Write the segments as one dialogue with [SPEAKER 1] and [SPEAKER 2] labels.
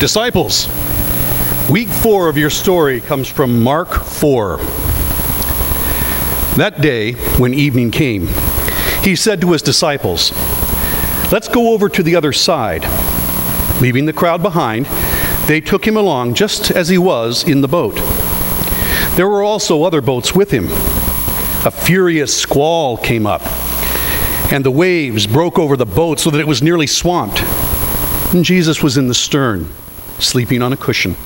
[SPEAKER 1] Disciples, week four of your story comes from Mark 4. That day, when evening came, he said to his disciples, Let's go over to the other side. Leaving the crowd behind, they took him along just as he was in the boat. There were also other boats with him. A furious squall came up, and the waves broke over the boat so that it was nearly swamped. And Jesus was in the stern sleeping on a cushion.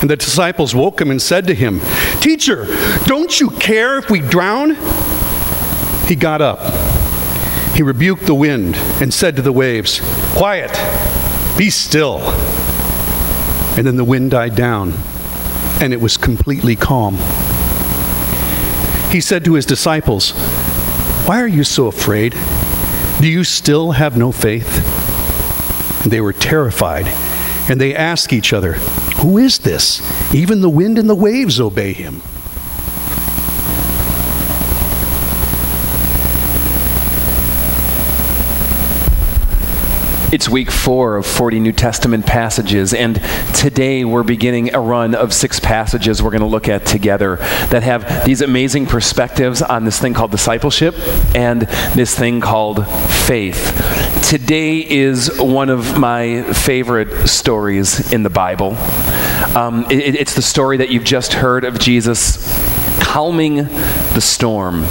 [SPEAKER 1] And the disciples woke him and said to him, Teacher, don't you care if we drown? He got up. He rebuked the wind and said to the waves, Quiet, be still. And then the wind died down, and it was completely calm. He said to his disciples, Why are you so afraid? Do you still have no faith? And they were terrified and they ask each other, Who is this? Even the wind and the waves obey him.
[SPEAKER 2] It's week four of 40 New Testament passages, and today we're beginning a run of six passages we're going to look at together that have these amazing perspectives on this thing called discipleship and this thing called faith. Today is one of my favorite stories in the Bible. Um, it, it's the story that you've just heard of Jesus calming the storm.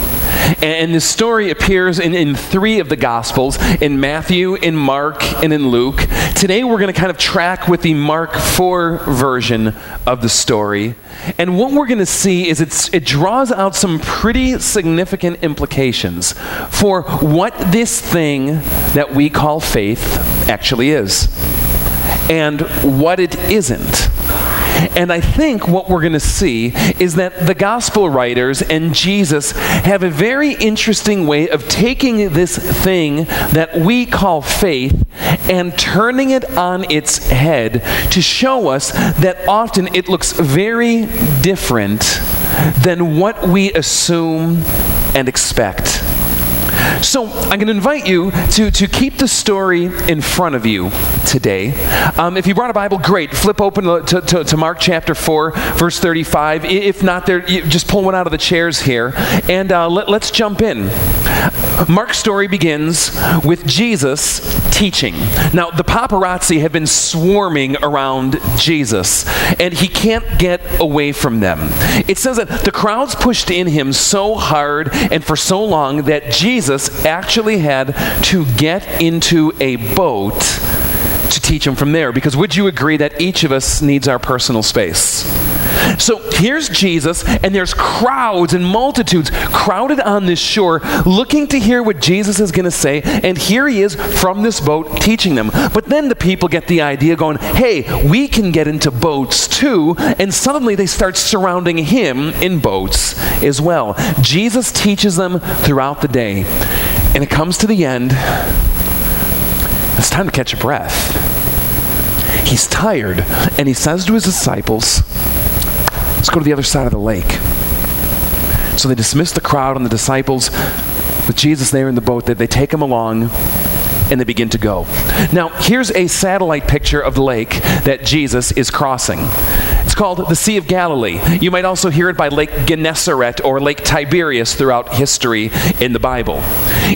[SPEAKER 2] And this story appears in, in three of the Gospels in Matthew, in Mark, and in Luke. Today we're going to kind of track with the Mark 4 version of the story. And what we're going to see is it draws out some pretty significant implications for what this thing that we call faith actually is and what it isn't. And I think what we're going to see is that the gospel writers and Jesus have a very interesting way of taking this thing that we call faith and turning it on its head to show us that often it looks very different than what we assume and expect. So I'm going to invite you to, to keep the story in front of you today. Um, if you brought a Bible, great. Flip open to, to, to, Mark chapter 4, verse 35. If not, there, just pull one out of the chairs here. And uh, let, let's jump in. Mark's story begins with Jesus teaching. Now, the paparazzi have been swarming around Jesus, and he can't get away from them. It says that the crowds pushed in him so hard and for so long that Jesus actually had to get into a boat to teach him from there. Because would you agree that each of us needs our personal space? So here's Jesus, and there's crowds and multitudes crowded on this shore looking to hear what Jesus is going to say. And here he is from this boat teaching them. But then the people get the idea going, hey, we can get into boats too. And suddenly they start surrounding him in boats as well. Jesus teaches them throughout the day. And it comes to the end. It's time to catch a breath. He's tired, and he says to his disciples, Let's go to the other side of the lake. So they dismiss the crowd and the disciples with Jesus there in the boat. That they take him along and they begin to go. Now, here's a satellite picture of the lake that Jesus is crossing. It's called the Sea of Galilee. You might also hear it by Lake Gennesaret or Lake Tiberias throughout history in the Bible.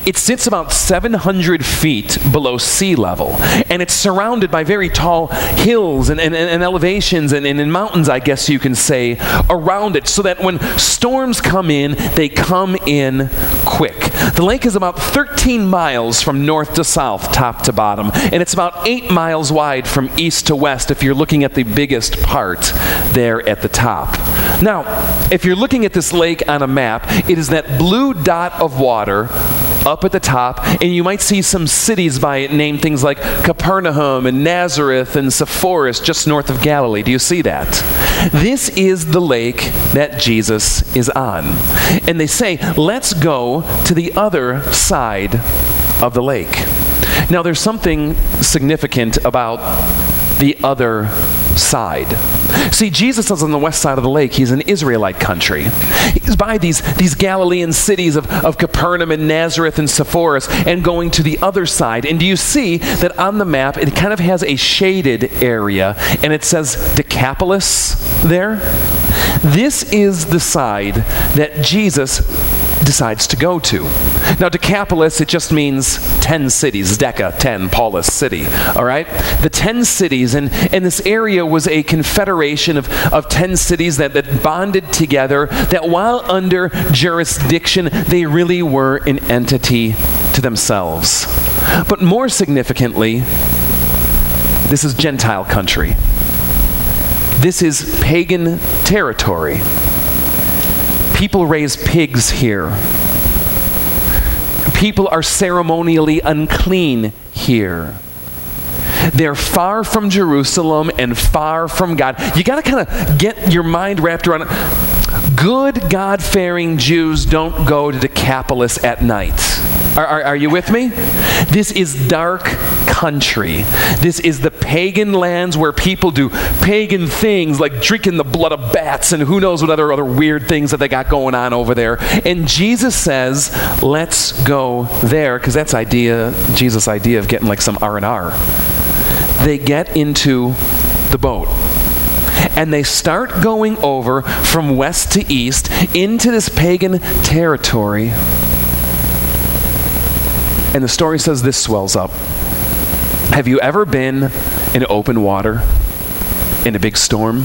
[SPEAKER 2] It sits about 700 feet below sea level, and it's surrounded by very tall hills and, and, and elevations and, and, and mountains, I guess you can say, around it, so that when storms come in, they come in quick. The lake is about 13 miles from north to south, top to bottom, and it's about 8 miles wide from east to west if you're looking at the biggest part there at the top. Now, if you're looking at this lake on a map, it is that blue dot of water up at the top, and you might see some cities by it named things like Capernaum and Nazareth and Sepphoris just north of Galilee. Do you see that? This is the lake that Jesus is on. And they say, let's go to the other side of the lake. Now, there's something significant about the other side. See, Jesus is on the west side of the lake. He's in Israelite country. He's by these, these Galilean cities of, of Capernaum and Nazareth and Sepphoris and going to the other side. And do you see that on the map it kind of has a shaded area and it says Decapolis there? This is the side that Jesus decides to go to. Now, Decapolis, it just means 10 cities. Deca, 10, Polis, city. All right? The 10 cities, and, and this area was a confederation of, of 10 cities that, that bonded together, that while under jurisdiction, they really were an entity to themselves. But more significantly, this is Gentile country. This is pagan territory. People raise pigs here. People are ceremonially unclean here. They're far from Jerusalem and far from God. You got to kind of get your mind wrapped around it. Good God fearing Jews don't go to Decapolis at night. Are, are, are, you with me? This is dark country. This is the pagan lands where people do pagan things like drinking the blood of bats and who knows what other, other weird things that they got going on over there. And Jesus says, let's go there, because that's idea, Jesus' idea of getting like some R&R. They get into the boat and they start going over from west to east into this pagan territory and the story says this swells up. Have you ever been in open water in a big storm?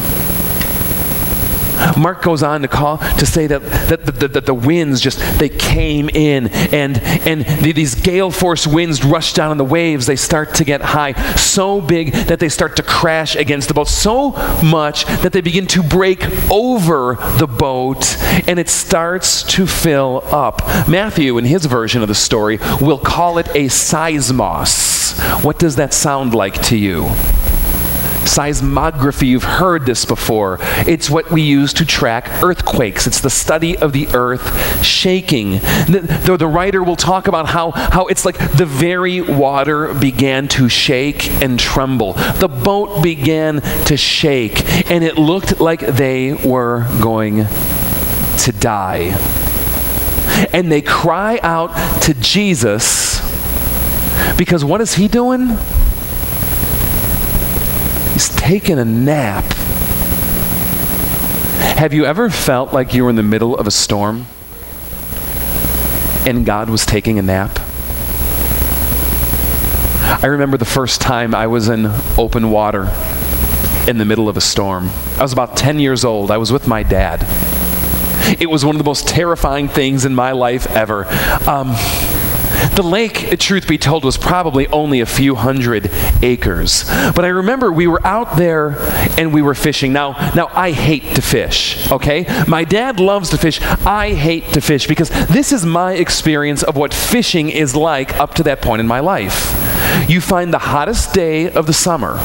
[SPEAKER 2] Mark goes on to call to say that, that, that, that the winds just they came in and and these gale force winds rush down on the waves they start to get high. So big that they start to crash against the boat. So much that they begin to break over the boat and it starts to fill up. Matthew in his version of the story will call it a seismos. What does that sound like to you Seismography, you've heard this before. It's what we use to track earthquakes. It's the study of the earth shaking. The, the, writer will talk about how, how it's like the very water began to shake and tremble. The boat began to shake, and it looked like they were going to die. And they cry out to Jesus because what is he doing? Taking a nap. Have you ever felt like you were in the middle of a storm and God was taking a nap? I remember the first time I was in open water in the middle of a storm. I was about 10 years old. I was with my dad. It was one of the most terrifying things in my life ever. Um, the lake, truth be told, was probably only a few hundred acres. But I remember we were out there and we were fishing. Now, now I hate to fish, okay? My dad loves to fish. I hate to fish because this is my experience of what fishing is like up to that point in my life. You find the hottest day of the summer.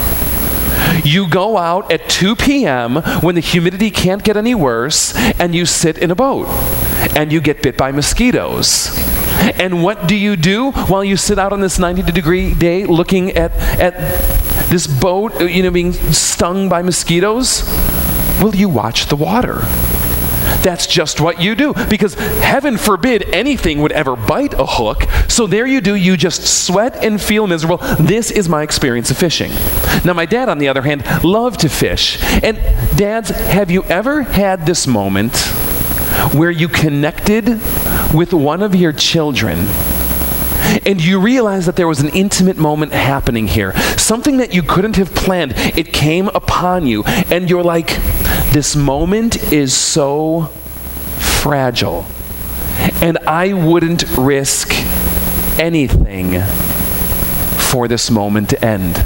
[SPEAKER 2] You go out at 2 p.m. when the humidity can't get any worse, and you sit in a boat, and you get bit by mosquitoes and what do you do while you sit out on this 90 degree day looking at, at this boat, uh, you know, being stung by mosquitoes? Well, you watch the water. That's just what you do because heaven forbid anything would ever bite a hook. So there you do, you just sweat and feel miserable. This is my experience of fishing. Now, my dad, on the other hand, loved to fish. And dads, have you ever had this moment where you connected with one of your children and you realize that there was an intimate moment happening here, something that you couldn't have planned. It came upon you, and you're like, this moment is so fragile, and I wouldn't risk anything for this moment to end.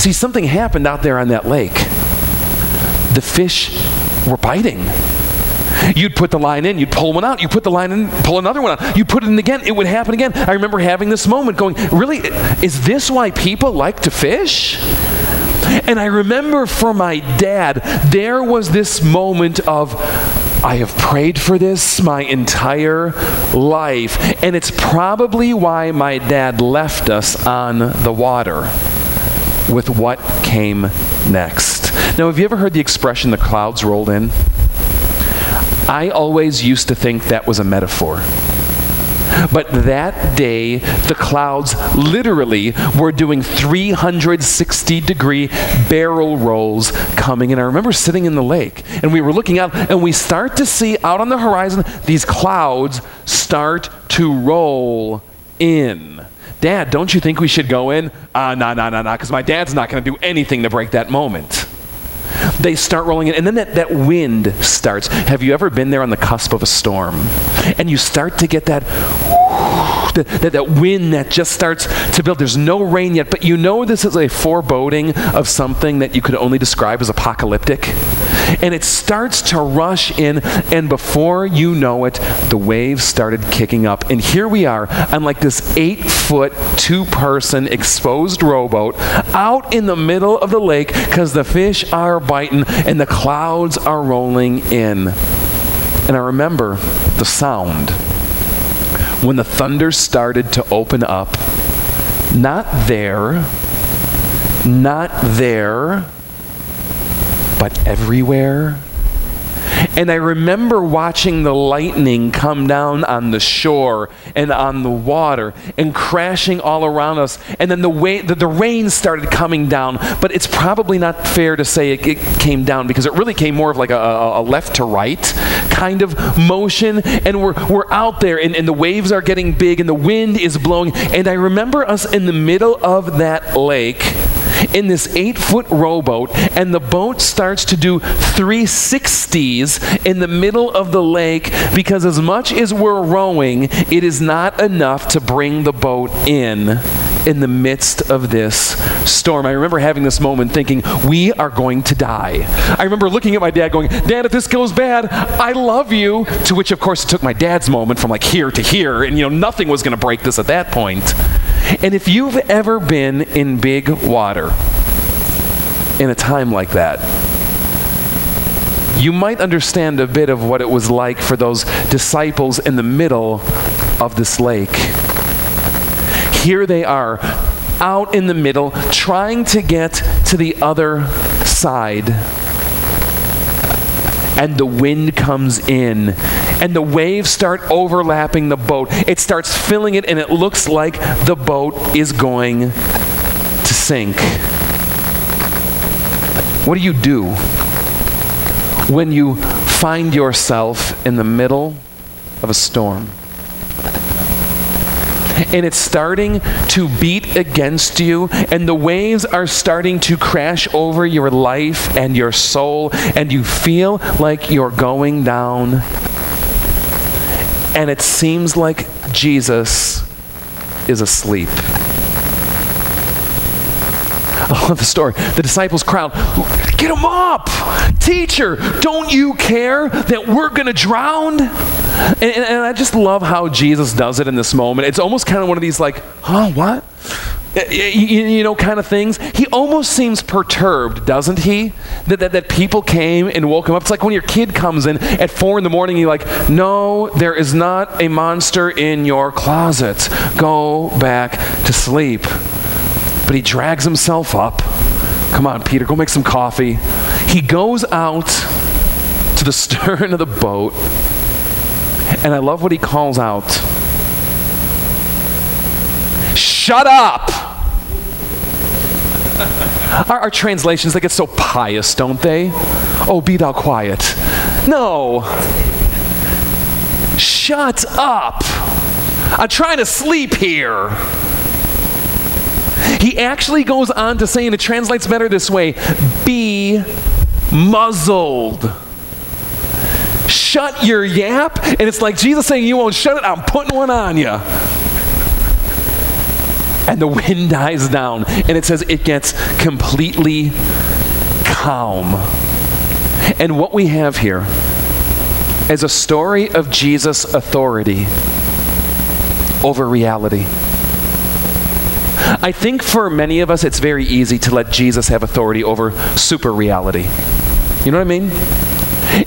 [SPEAKER 2] See, something happened out there on that lake. The fish were biting. You'd put the line in, you'd pull one out, you put the line in, pull another one out, you put it in again, it would happen again. I remember having this moment going, really, is this why people like to fish? And I remember for my dad, there was this moment of, I have prayed for this my entire life. And it's probably why my dad left us on the water. with what came next. Now, have you ever heard the expression the clouds rolled in? I always used to think that was a metaphor. But that day, the clouds literally were doing 360 degree barrel rolls coming in. I remember sitting in the lake and we were looking out and we start to see out on the horizon these clouds start to roll in. Dad, don't you think we should go in? Ah, uh, nah, nah, no, no, because my dad's not going to do anything to break that moment. They start rolling in, and then that, that wind starts. Have you ever been there on the cusp of a storm? And you start to get that that, that wind that just starts to build. There's no rain yet, but you know this is a foreboding of something that you could only describe as apocalyptic. And it starts to rush in, and before you know it, the waves started kicking up. And here we are on like this eight foot, two person exposed rowboat out in the middle of the lake because the fish are biting and the clouds are rolling in. And I remember the sound when the thunder started to open up, not there, not there, but everywhere and I remember watching the lightning come down on the shore and on the water and crashing all around us. And then the, way, the, the rain started coming down. But it's probably not fair to say it, it came down because it really came more of like a, a, left to right kind of motion. And we're, we're out there and, and the waves are getting big and the wind is blowing. And I remember us in the middle of that lake in this eight foot rowboat, and the boat starts to do 360s in the middle of the lake because, as much as we're rowing, it is not enough to bring the boat in in the midst of this storm. I remember having this moment thinking, we are going to die. I remember looking at my dad going, Dad, if this goes bad, I love you. To which, of course, it took my dad's moment from like here to here, and you know, nothing was going to break this at that point. And if you've ever been in big water in a time like that, you might understand a bit of what it was like for those disciples in the middle of this lake. Here they are, out in the middle, trying to get to the other side. And the wind comes in and the waves start overlapping the boat. It starts filling it, and it looks like the boat is going to sink. What do you do when you find yourself in the middle of a storm? and it's starting to beat against you, and the waves are starting to crash over your life and your soul, and you feel like you're going down and it seems like Jesus is asleep. I love the story. The disciples crowd, get him up! Teacher, don't you care that we're going to drown? And, and, and, I just love how Jesus does it in this moment. It's almost kind of one of these, like, huh, what? You, know, kind of things. He almost seems perturbed, doesn't he? That, that, that people came and woke him up. It's like when your kid comes in at four in the morning, you're like, no, there is not a monster in your closet. Go back to sleep. But he drags himself up. Come on, Peter, go make some coffee. He goes out to the stern of the boat, and I love what he calls out. Shut up! Our, our, translations, they get so pious, don't they? Oh, be thou quiet. No. Shut up. I'm trying to sleep here. He actually goes on to say, and it translates better this way be muzzled. Shut your yap. And it's like Jesus saying, You won't shut it, I'm putting one on you and the wind dies down. And it says it gets completely calm. And what we have here is a story of Jesus' authority over reality. I think for many of us, it's very easy to let Jesus have authority over super reality. You know what I mean?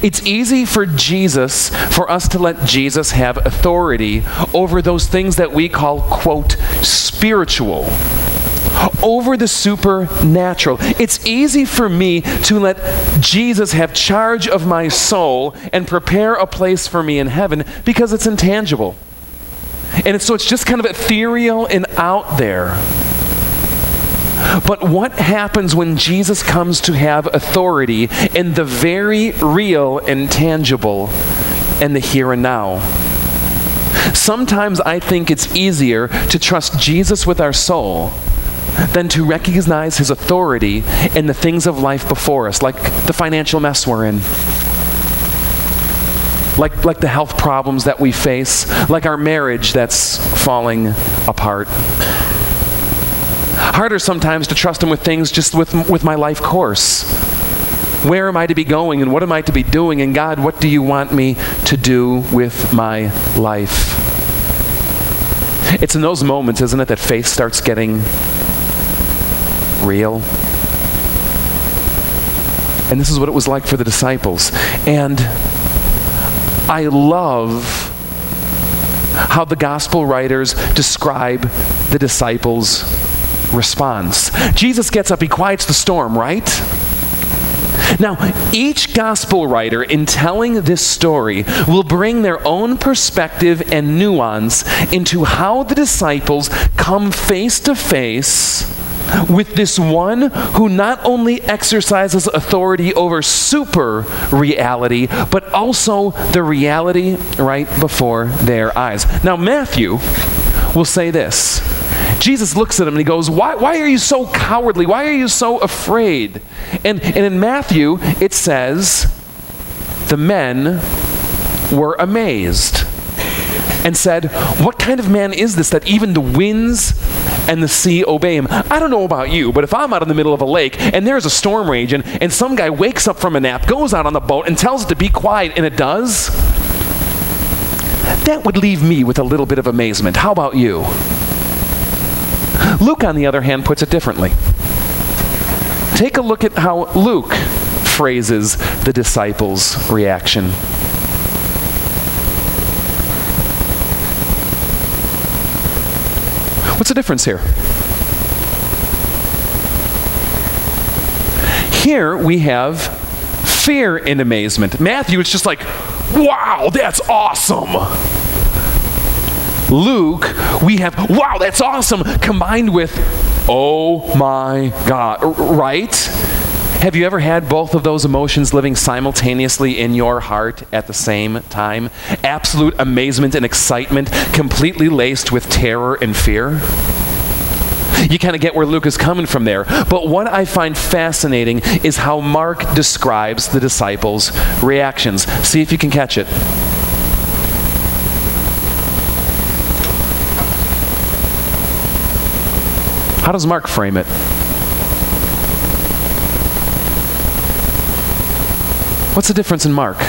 [SPEAKER 2] It's easy for Jesus, for us to let Jesus have authority over those things that we call, quote, spiritual. over the supernatural. It's easy for me to let Jesus have charge of my soul and prepare a place for me in heaven because it's intangible. And so it's just kind of ethereal and out there. But what happens when Jesus comes to have authority in the very real and tangible and the here and now? Sometimes I think it's easier to trust Jesus with our soul than to recognize his authority in the things of life before us, like the financial mess we're in. Like, like the health problems that we face, like our marriage that's falling apart. Harder sometimes to trust Him with things just with, with my life course. Where am I to be going and what am I to be doing? And God, what do you want me to do with my life? It's in those moments, isn't it, that faith starts getting real? And this is what it was like for the disciples. And I love how the gospel writers describe the disciples' response. Jesus gets up, he quiets the storm, right? Now, each gospel writer, in telling this story, will bring their own perspective and nuance into how the disciples come face to face with this one who not only exercises authority over super reality, but also the reality right before their eyes. Now, Matthew will say this. Jesus looks at him and he goes, Why, why are you so cowardly? Why are you so afraid? And, and in Matthew, it says, The men were amazed and said, What kind of man is this that even the winds and the sea obey him? I don't know about you, but if I'm out in the middle of a lake and there's a storm raging and some guy wakes up from a nap, goes out on the boat, and tells it to be quiet, and it does, that would leave me with a little bit of amazement. How about you? Luke, on the other hand, puts it differently. Take a look at how Luke phrases the disciples' reaction. What's the difference here? Here we have fear and amazement. Matthew, is just like, wow, that's awesome. Luke, we have, wow, that's awesome, combined with, oh my God, right? Have you ever had both of those emotions living simultaneously in your heart at the same time? Absolute amazement and excitement, completely laced with terror and fear? You kind of get where Luke is coming from there. But what I find fascinating is how Mark describes the disciples' reactions. See if you can catch it. How does Mark frame it? What's the difference in Mark?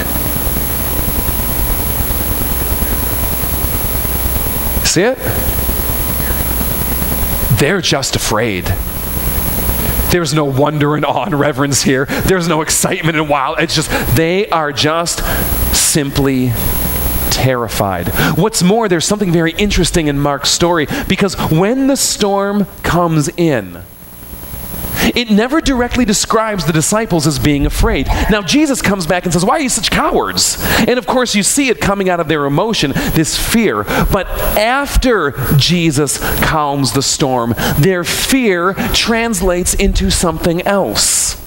[SPEAKER 2] See it? They're just afraid. There's no wonder and awe and reverence here. There's no excitement and wow. It's just, they are just simply terrified. What's more, there's something very interesting in Mark's story because when the storm comes in, it never directly describes the disciples as being afraid. Now, Jesus comes back and says, Why are you such cowards? And of course, you see it coming out of their emotion, this fear. But after Jesus calms the storm, their fear translates into something else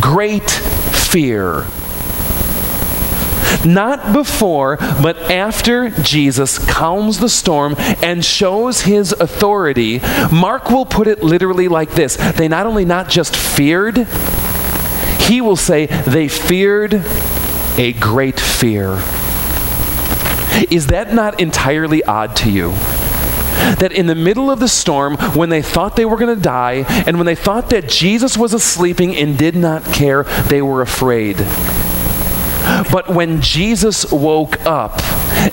[SPEAKER 2] great fear. Not before, but after Jesus calms the storm and shows his authority, Mark will put it literally like this They not only not just feared, he will say they feared a great fear. Is that not entirely odd to you? that in the middle of the storm, when they thought they were going to die, and when they thought that Jesus was sleeping and did not care, they were afraid. But when Jesus woke up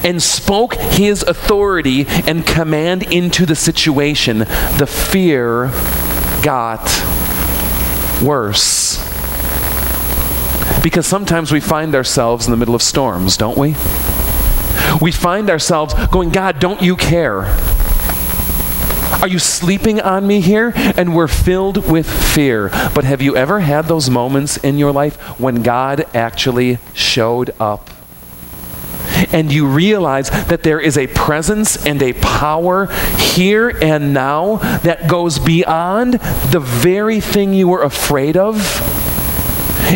[SPEAKER 2] and spoke his authority and command into the situation, the fear got worse. Because sometimes we find ourselves in the middle of storms, don't we? We find ourselves going, God, don't you care? Are you sleeping on me here? And we're filled with fear. But have you ever had those moments in your life when God actually showed up? And you realize that there is a presence and a power here and now that goes beyond the very thing you were afraid of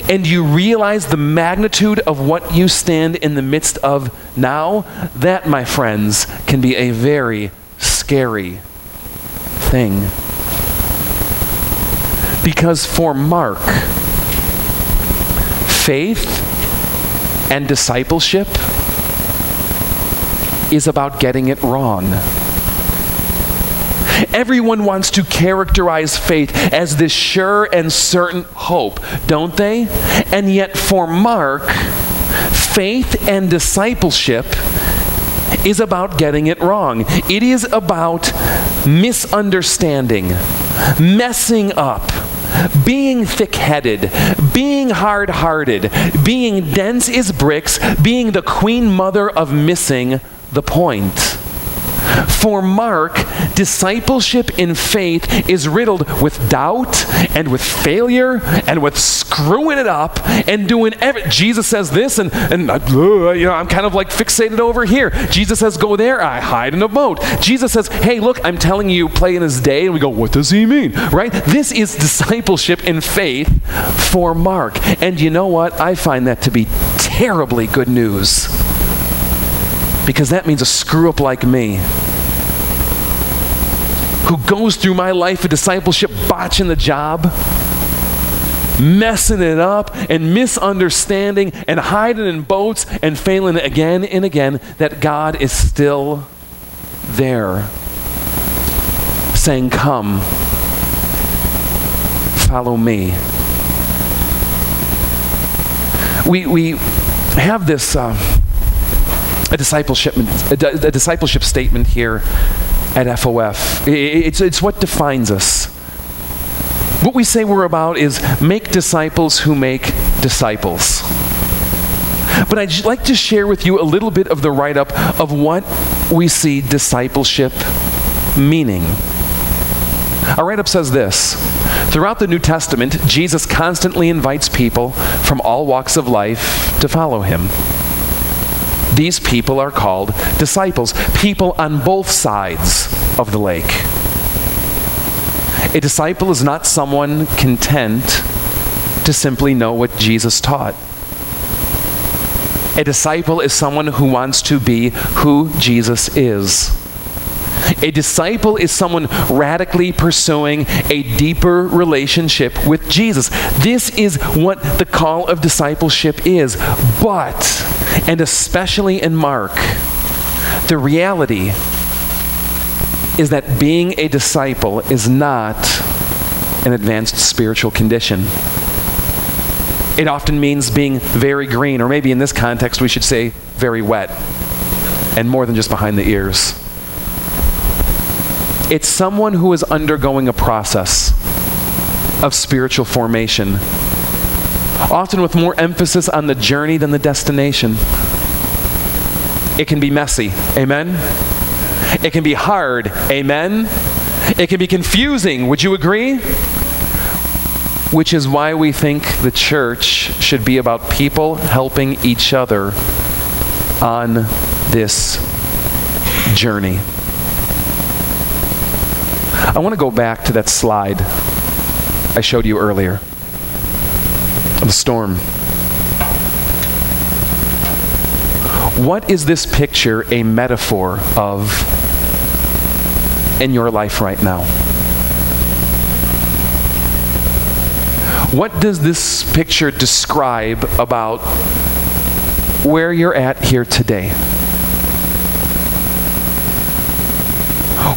[SPEAKER 2] and you realize the magnitude of what you stand in the midst of now, that, my friends, can be a very scary thing. Because for Mark, faith and discipleship is about getting it wrong. Everyone wants to characterize faith as this sure and certain hope, don't they? And yet, for Mark, faith and discipleship is about getting it wrong. It is about misunderstanding, messing up, being thick headed, being hard hearted, being dense as bricks, being the queen mother of missing the point. For Mark, discipleship in faith is riddled with doubt and with failure and with screwing it up and doing every. Jesus says this, and, and uh, you know, I'm kind of like fixated over here. Jesus says, go there, I hide in a boat. Jesus says, hey, look, I'm telling you, play in his day. And we go, what does he mean? Right? This is discipleship in faith for Mark. And you know what? I find that to be terribly good news because that means a screw up like me who goes through my life of discipleship botching the job, messing it up, and misunderstanding, and hiding in boats, and failing again and again, that God is still there saying, Come, follow me. We, we have this. Uh, a discipleship, a, a discipleship statement here at FOF. It's, it's what defines us. What we say we're about is make disciples who make disciples. But I'd like to share with you a little bit of the write up of what we see discipleship meaning. Our write up says this Throughout the New Testament, Jesus constantly invites people from all walks of life to follow him. These people are called disciples, people on both sides of the lake. A disciple is not someone content to simply know what Jesus taught. A disciple is someone who wants to be who Jesus is. A disciple is someone radically pursuing a deeper relationship with Jesus. This is what the call of discipleship is. But, and especially in Mark, the reality is that being a disciple is not an advanced spiritual condition. It often means being very green, or maybe in this context we should say very wet, and more than just behind the ears. It's someone who is undergoing a process of spiritual formation, often with more emphasis on the journey than the destination. It can be messy, amen? It can be hard, amen? It can be confusing, would you agree? Which is why we think the church should be about people helping each other on this journey. I want to go back to that slide I showed you earlier the storm. What is this picture a metaphor of in your life right now? What does this picture describe about where you're at here today?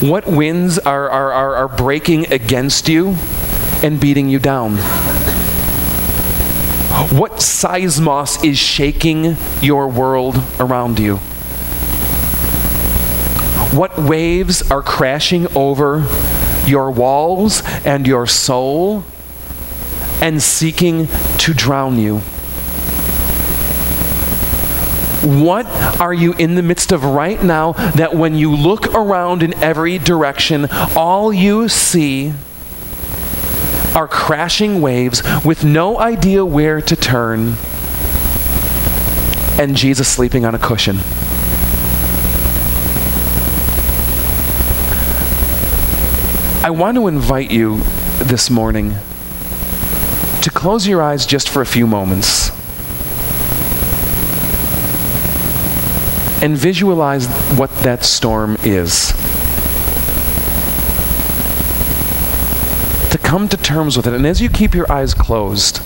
[SPEAKER 2] What winds are, are, are, are breaking against you and beating you down? What seismos is shaking your world around you? What waves are crashing over your walls and your soul and seeking to drown you? What are you in the midst of right now that when you look around in every direction, all you see are crashing waves with no idea where to turn, and Jesus sleeping on a cushion? I want to invite you this morning to close your eyes just for a few moments and visualize what that storm is. Come to terms with it. And as you keep your eyes closed,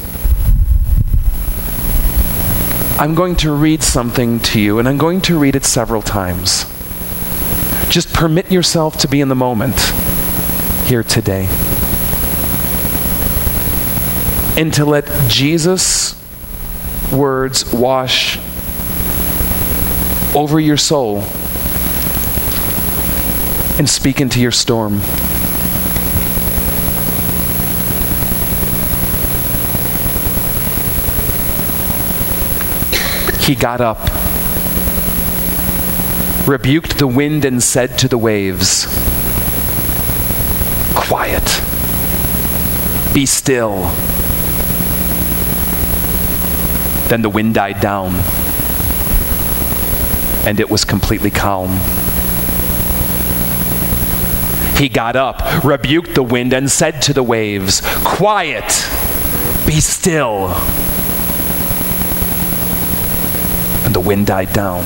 [SPEAKER 2] I'm going to read something to you, and I'm going to read it several times. Just permit yourself to be in the moment here today. And to let Jesus' words wash over your soul and speak into your storm. He got up, rebuked the wind, and said to the waves, quiet. Be still. Then the wind died down, and it was completely calm. He got up, rebuked the wind, and said to the waves, Quiet, be still. And the wind died down,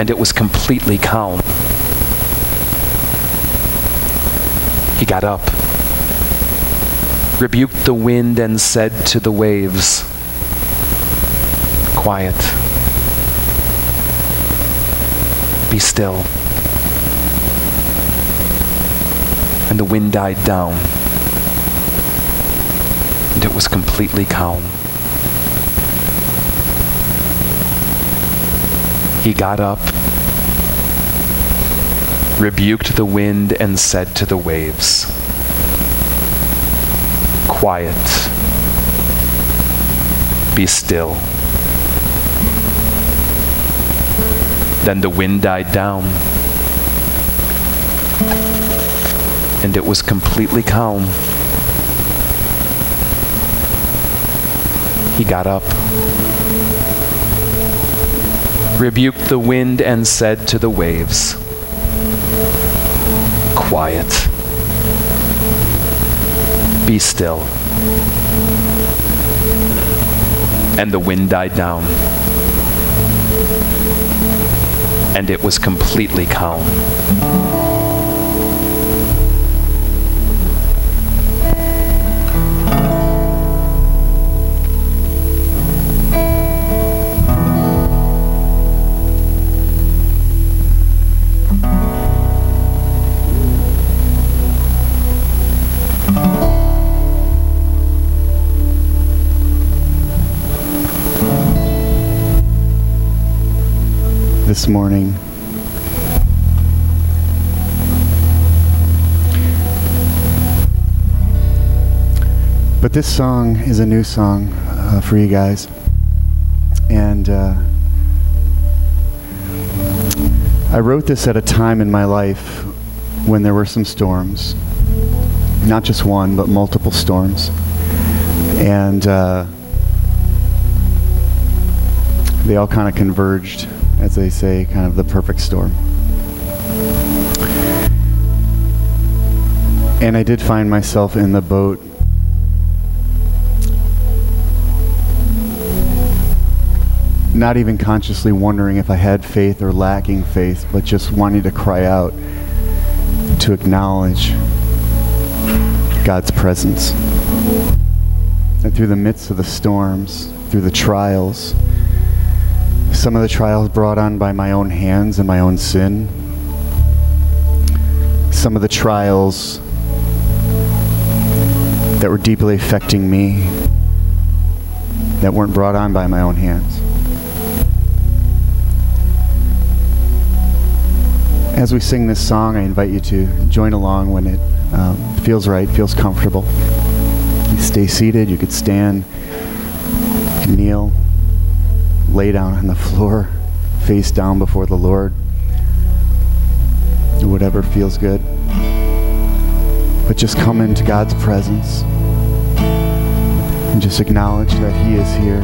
[SPEAKER 2] and it was completely calm. He got up, rebuked the wind, and said to the waves, Quiet. Be still. And the wind died down, and it was completely calm. He got up rebuked the wind, and said to the waves, Quiet, be still. Then the wind died down, and it was completely calm. He got up, rebuked the wind, and said to the waves, quiet. Be still. And the wind died down. And it was completely calm.
[SPEAKER 3] This morning. But this song is a new song uh, for you guys. And uh, I wrote this at a time in my life when there were some storms. Not just one, but multiple storms. And uh, they all kind of converged as they say, kind of the perfect storm. And I did find myself in the boat not even consciously wondering if I had faith or lacking faith, but just wanting to cry out to acknowledge God's presence. And through the midst of the storms, through the trials, some of the trials brought on by my own hands and my own sin. Some of the trials that were deeply affecting me that weren't brought on by my own hands. As we sing this song, I invite you to join along when it um, feels right, feels comfortable. You stay seated, you could stand, kneel. Lay down on the floor, face down before the Lord. Do whatever feels good. But just come into God's presence and just acknowledge that He is here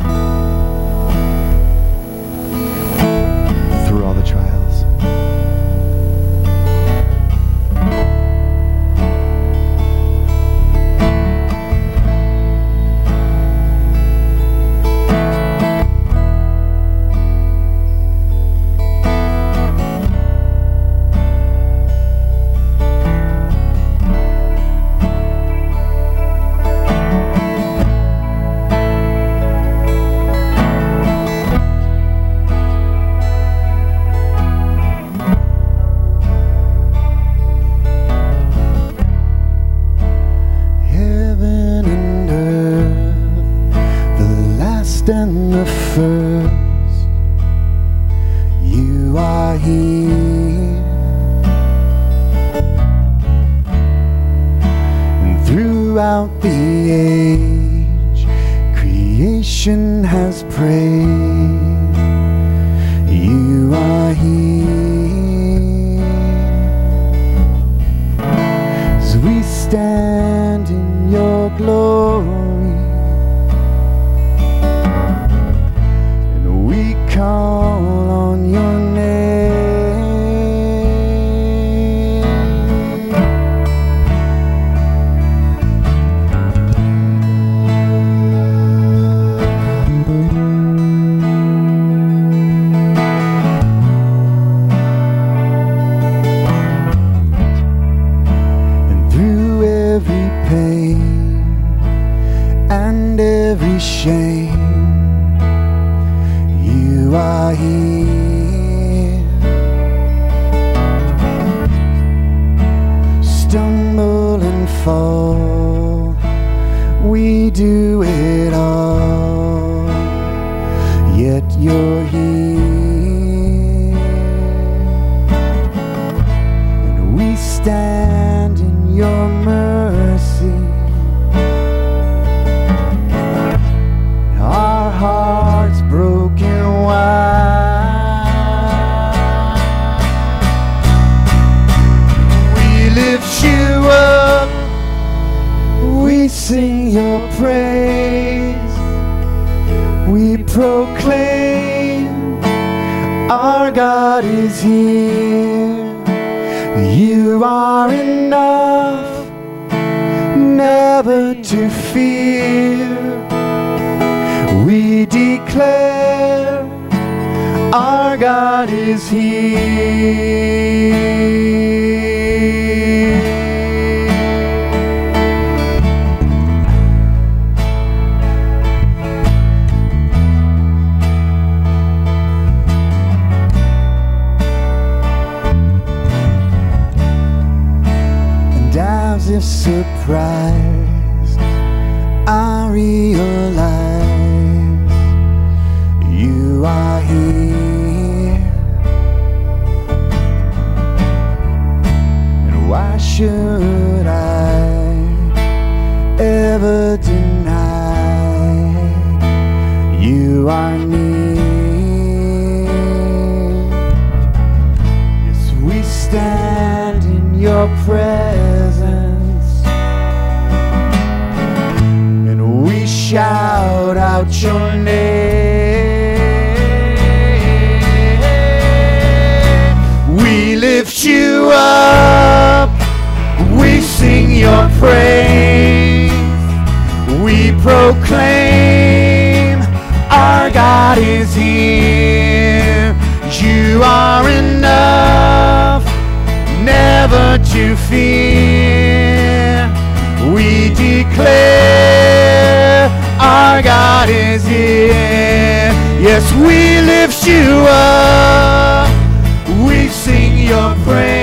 [SPEAKER 3] God is here. You are enough, never to fear. We declare our God is here. Surprised, I realize you are here. And why should I ever deny you are near? Yes, we stand in your presence out your name. We lift you up, we sing your praise, we proclaim our God is here. You are enough, never to fear. Our God is here. Yes, we lift you up. We sing your praise.